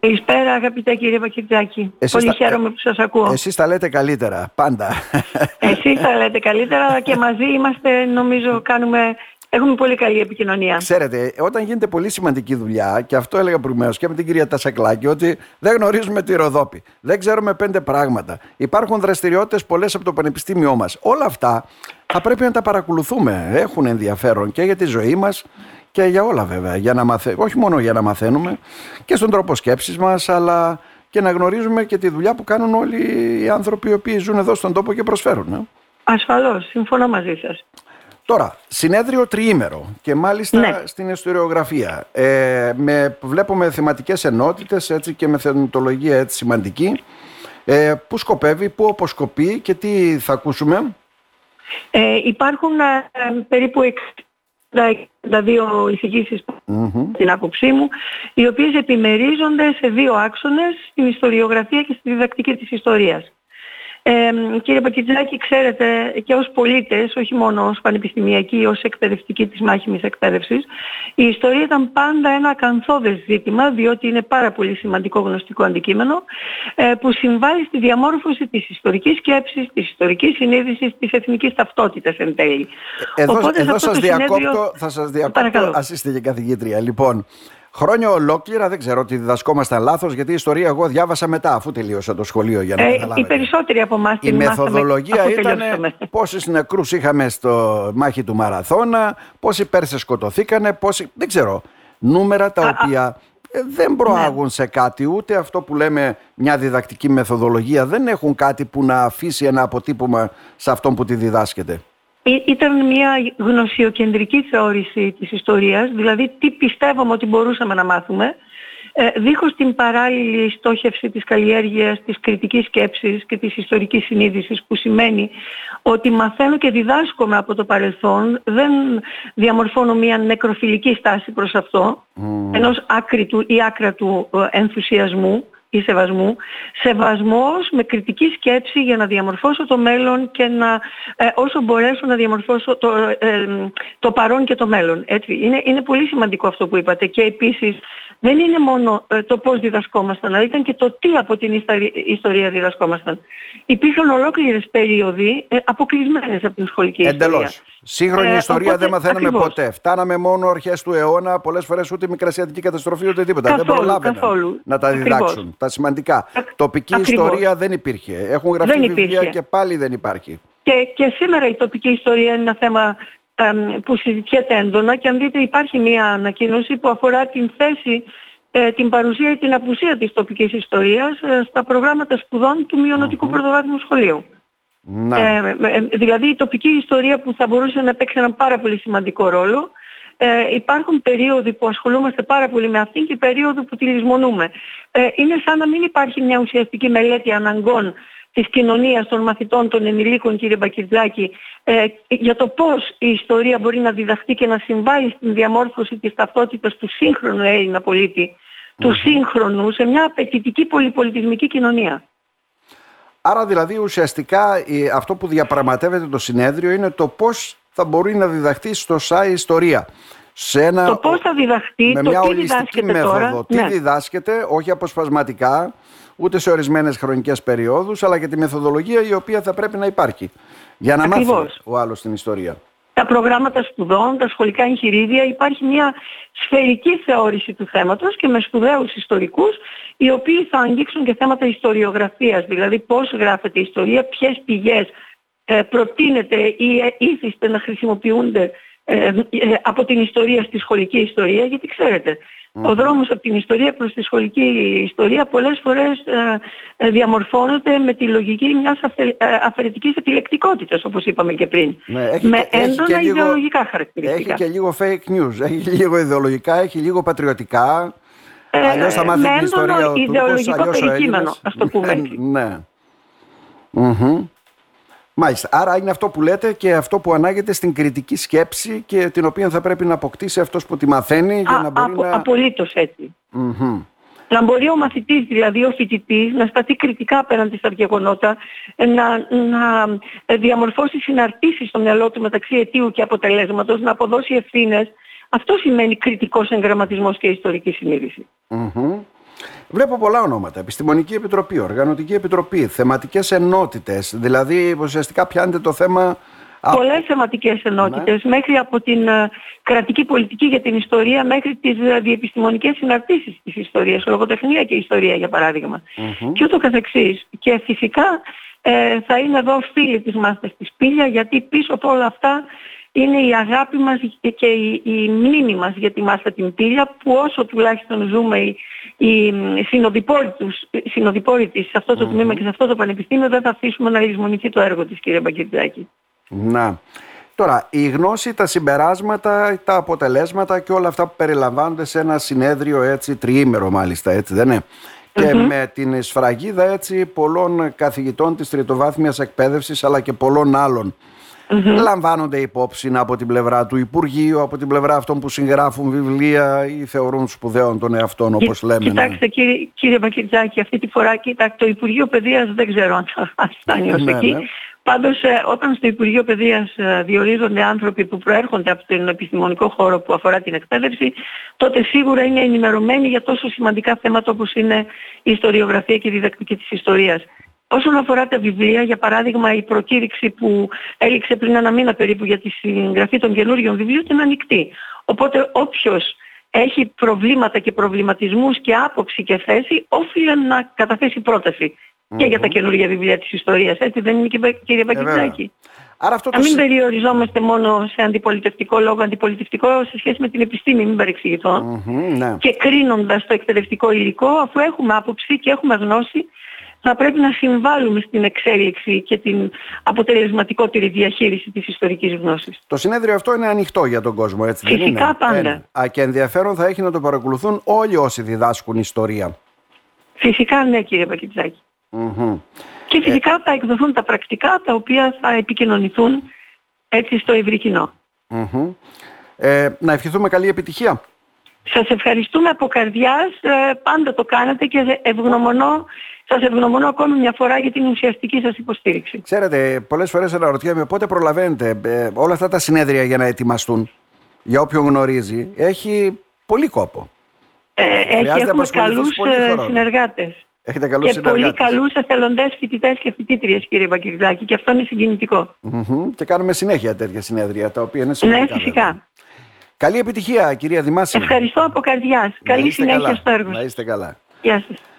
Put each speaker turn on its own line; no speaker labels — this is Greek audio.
Καλησπέρα αγαπητέ κύριε Πακετζάκη. Πολύ τα... χαίρομαι που σας ακούω.
Εσείς τα λέτε καλύτερα, πάντα.
Εσείς τα λέτε καλύτερα και μαζί είμαστε, νομίζω, κάνουμε Έχουμε πολύ καλή επικοινωνία.
Ξέρετε, όταν γίνεται πολύ σημαντική δουλειά, και αυτό έλεγα προηγουμένως και με την κυρία Τασακλάκη, ότι δεν γνωρίζουμε τη Ροδόπη. Δεν ξέρουμε πέντε πράγματα. Υπάρχουν δραστηριότητες πολλές από το πανεπιστήμιό μας. Όλα αυτά θα πρέπει να τα παρακολουθούμε. Έχουν ενδιαφέρον και για τη ζωή μας και για όλα βέβαια. Για να μαθε... Όχι μόνο για να μαθαίνουμε και στον τρόπο σκέψης μας, αλλά και να γνωρίζουμε και τη δουλειά που κάνουν όλοι οι άνθρωποι οι οποίοι ζουν εδώ στον τόπο και προσφέρουν. Ε.
Ασφαλώς, συμφωνώ μαζί σας.
Τώρα, συνέδριο τριήμερο και μάλιστα ναι. στην ιστοριογραφία. Ε, με, βλέπουμε θεματικές ενότητες έτσι, και μεθοδολογία έτσι, σημαντική. Ε, πού σκοπεύει, πού αποσκοπεί και τι θα ακούσουμε;
Ε, υπάρχουν ε, περίπου 62 εισηγήσεις mm-hmm. την άποψή μου, οι οποίες επιμερίζονται σε δύο άξονες, στην ιστοριογραφία και στη διδακτική της ιστορίας. Ε, κύριε Πακιτζάκη, ξέρετε και ως πολίτες, όχι μόνο ως πανεπιστημιακοί, ως εκπαιδευτικοί της μάχημης εκπαίδευσης, η ιστορία ήταν πάντα ένα ακαθόδες ζήτημα, διότι είναι πάρα πολύ σημαντικό γνωστικό αντικείμενο, ε, που συμβάλλει στη διαμόρφωση της ιστορικής σκέψης, της ιστορικής συνείδησης, της εθνικής ταυτότητας εν τέλει.
Εδώ, Οπότε, εδώ σας διακόπτω, θα σας διακόπτω, ας είστε και καθηγήτρια. Λοιπόν, Χρόνια ολόκληρα, δεν ξέρω ότι διδασκόμασταν λάθος, γιατί η ιστορία εγώ διάβασα μετά, αφού τελείωσα το σχολείο. Για να ε,
οι περισσότεροι από εμάς
Η μεθοδολογία ήταν πόσου νεκρούς είχαμε στο μάχη του Μαραθώνα, πόσοι Πέρσες σκοτωθήκανε, πόσοι. Δεν ξέρω. Νούμερα τα οποία ε, δεν προάγουν ναι. σε κάτι, ούτε αυτό που λέμε μια διδακτική μεθοδολογία. Δεν έχουν κάτι που να αφήσει ένα αποτύπωμα σε αυτόν που τη διδάσκεται
ήταν μια γνωσιοκεντρική θεώρηση της ιστορίας, δηλαδή τι πιστεύαμε ότι μπορούσαμε να μάθουμε, ε, δίχως την παράλληλη στόχευση της καλλιέργειας, της κριτικής σκέψης και της ιστορικής συνείδησης που σημαίνει ότι μαθαίνω και διδάσκομαι από το παρελθόν, δεν διαμορφώνω μια νεκροφιλική στάση προς αυτό, mm. ενός άκρητου ή άκρατου ε, ενθουσιασμού, ή σεβασμού, σεβασμός με κριτική σκέψη για να διαμορφώσω το μέλλον και να ε, όσο μπορέσω να διαμορφώσω το, ε, το παρόν και το μέλλον. Έτσι. Είναι, είναι πολύ σημαντικό αυτό που είπατε και επίσης δεν είναι μόνο ε, το πώς διδασκόμασταν, αλλά ήταν και το τι από την ιστορία διδασκόμασταν. Υπήρχαν ολόκληρες περίοδοι ε, αποκλεισμένες από την σχολική
Εντελώς. ιστορία. Σύγχρονη ε, ιστορία δεν μαθαίναμε ακριβώς. ποτέ. Φτάναμε μόνο αρχές του αιώνα, πολλές φορές ούτε μικρασιατική καταστροφή ούτε τίποτα.
Καθόλου,
δεν προλάβαιναν να τα διδάξουν. Τα σημαντικά. Τοπική ιστορία δεν υπήρχε. Έχουν γραφτεί βιβλία και πάλι δεν υπάρχει.
Και, και σήμερα η τοπική ιστορία είναι ένα θέμα που συζητιέται έντονα και αν δείτε υπάρχει μια ανακοίνωση που αφορά την θέση, ε, την παρουσία ή την απουσία της τοπικής ιστορίας ε, στα προγράμματα σπουδών του μειονοτικού mm πρωτοβάθμιου σχολείου. Ε, ε, δηλαδή η τοπική ιστορία που θα μπορούσε να παίξει έναν πάρα πολύ σημαντικό ρόλο. Ε, υπάρχουν περίοδοι που ασχολούμαστε πάρα πολύ με αυτήν και περίοδοι που τη λησμονούμε. Ε, είναι σαν να μην υπάρχει μια ουσιαστική μελέτη αναγκών της κοινωνίας των μαθητών των ενηλίκων κύριε Μπακυρδάκη ε, για το πώς η ιστορία μπορεί να διδαχθεί και να συμβάλλει στην διαμόρφωση της ταυτότητας του σύγχρονου Έλληνα πολίτη, του σύγχρονου σε μια απαιτητική πολυπολιτισμική κοινωνία.
Άρα δηλαδή ουσιαστικά αυτό που διαπραγματεύεται το συνέδριο είναι το πώς θα μπορεί να διδαχθεί στο ΣΑΙ ιστορία.
Σε ένα, το πώς θα διδαχθεί,
με
το
μια
τι
ολιστική μέθοδο. Τώρα. Τι ναι. διδάσκεται, όχι αποσπασματικά, ούτε σε ορισμένες χρονικές περιόδους, αλλά και τη μεθοδολογία η οποία θα πρέπει να υπάρχει για να Ακριβώς. μάθει ο άλλος την ιστορία.
Τα προγράμματα σπουδών, τα σχολικά εγχειρίδια, υπάρχει μια σφαιρική θεώρηση του θέματος και με σπουδαίους ιστορικούς, οι οποίοι θα αγγίξουν και θέματα ιστοριογραφίας, δηλαδή πώς γράφεται η ιστορία, ποιες πηγές ε, προτείνεται ή ε, ήθιστε να χρησιμοποιούνται ε, ε, από την ιστορία στη σχολική ιστορία, γιατί ξέρετε, ο δρόμος από την ιστορία προς τη σχολική ιστορία πολλές φορές ε, ε, διαμορφώνεται με τη λογική μιας αφαι, ε, αφαιρετικής επιλεκτικότητας όπως είπαμε και πριν. Ναι, έχει, με έντονα λίγο, ιδεολογικά χαρακτηριστικά.
Έχει και λίγο fake news, έχει λίγο ιδεολογικά, έχει λίγο πατριωτικά. Ε, αλλιώς θα μάθει την ιστορία του
ιδεολογικό περικείμενο, ας το πούμε έτσι.
Ναι. Mm-hmm. Μάλιστα. Άρα είναι αυτό που λέτε και αυτό που ανάγεται στην κριτική σκέψη και την οποία θα πρέπει να αποκτήσει αυτός που τη μαθαίνει για να μπορεί να...
Απολύτως έτσι. Mm-hmm. Να μπορεί ο μαθητής, δηλαδή ο φοιτητής, να σταθεί κριτικά απέναντι στα γεγονότα, να, να διαμορφώσει συναρτήσεις στο μυαλό του μεταξύ αιτίου και αποτελέσματος, να αποδώσει ευθύνες. Αυτό σημαίνει κριτικός εγγραμματισμός και ιστορική συνείδηση.
Mm-hmm. Βλέπω πολλά ονόματα. Επιστημονική Επιτροπή, Οργανωτική Επιτροπή, θεματικές ενότητες. Δηλαδή, ουσιαστικά πιάνετε το θέμα.
Πολλές θεματικές ενότητες, ναι. μέχρι από την ε, κρατική πολιτική για την ιστορία μέχρι τις uh, διεπιστημονικές συναρτήσεις της ιστορίας, λογοτεχνία και ιστορία για παράδειγμα. Mm-hmm. Και ούτω καθεξής. Και φυσικά ε, θα είναι εδώ φίλοι της μάστας της Πύλια γιατί πίσω από όλα αυτά είναι η αγάπη μας και η, η μνήμη μας για τη Μάστα την Πύλια που όσο τουλάχιστον ζούμε οι, οι συνοδοιπόροι, της σε αυτό το τμήμα και σε αυτό το πανεπιστήμιο δεν θα αφήσουμε να λησμονηθεί το έργο της κύριε Μπαγκερτζάκη.
Να. Τώρα, η γνώση, τα συμπεράσματα, τα αποτελέσματα και όλα αυτά που περιλαμβάνονται σε ένα συνέδριο έτσι, τριήμερο μάλιστα, έτσι δεν είναι; Και με την σφραγίδα έτσι πολλών καθηγητών της τριτοβάθμιας εκπαίδευσης αλλά και πολλών άλλων mm-hmm. λαμβάνονται υπόψη από την πλευρά του Υπουργείου, από την πλευρά αυτών που συγγράφουν βιβλία ή θεωρούν σπουδαίων των εαυτών όπως λέμε.
Ναι. Κοιτάξτε ναι. κύριε, κύριε Μπακιτζάκη, αυτή τη φορά κοιτάξτε, το Υπουργείο Παιδείας δεν ξέρω αν θα φτάνει ως ναι, εκεί. Ναι. Πάντως ε, όταν στο Υπουργείο Παιδείας ε, διορίζονται άνθρωποι που προέρχονται από τον επιστημονικό χώρο που αφορά την εκπαίδευση, τότε σίγουρα είναι ενημερωμένοι για τόσο σημαντικά θέματα όπως είναι η ιστοριογραφία και η διδακτική της ιστορίας. Όσον αφορά τα βιβλία, για παράδειγμα η προκήρυξη που έληξε πριν ένα μήνα περίπου για τη συγγραφή των καινούριων βιβλίων είναι ανοιχτή. Οπότε όποιος έχει προβλήματα και προβληματισμούς και άποψη και θέση, όφιλε να καταθέσει πρόταση και για τα καινούργια βιβλία της ιστορίας. Έτσι δεν είναι κύριε Πακητάκη. Άρα αυτό το... Να μην περιοριζόμαστε μόνο σε αντιπολιτευτικό λόγο, αντιπολιτευτικό σε σχέση με την επιστήμη, μην παρεξηγηθώ. ναι. Και κρίνοντας το εκπαιδευτικό υλικό, αφού έχουμε άποψη και έχουμε γνώση, θα πρέπει να συμβάλλουμε στην εξέλιξη και την αποτελεσματικότερη διαχείριση της ιστορικής γνώσης.
Το συνέδριο αυτό είναι ανοιχτό για τον κόσμο, έτσι
Φυσικά
δεν είναι;
Φυσικά πάντα.
α, και ενδιαφέρον θα έχει να το παρακολουθούν όλοι όσοι διδάσκουν ιστορία.
Φυσικά ναι κύριε Πακιτζάκη. Και φυσικά θα εκδοθούν τα πρακτικά τα οποία θα επικοινωνηθούν έτσι στο ευρύ
Ε, να ευχηθούμε καλή επιτυχία.
Σας ευχαριστούμε από καρδιάς, ε, πάντα το κάνατε και ευγνωμονώ, σας ευγνωμονώ ακόμη μια φορά για την ουσιαστική σας υποστήριξη.
Ξέρετε, πολλές φορές αναρωτιέμαι πότε προλαβαίνετε ε, όλα αυτά τα συνέδρια για να ετοιμαστούν, για όποιον γνωρίζει, έχει πολύ κόπο.
Ε, έχει, έχουμε καλούς ε, συνεργάτες.
Έχετε καλούς
και πολύ καλούς εθελοντές φοιτητές και φοιτήτριες κύριε Βακυρδάκη και αυτό είναι συγκινητικό.
Και κάνουμε συνέχεια τέτοια συνέδρια τα οποία είναι σημαντικά.
Ναι φυσικά.
Καλή επιτυχία κυρία Δημάση.
Ευχαριστώ από καρδιάς. Καλή συνέχεια
καλά.
στο έργο.
Να είστε καλά.
Γεια σας.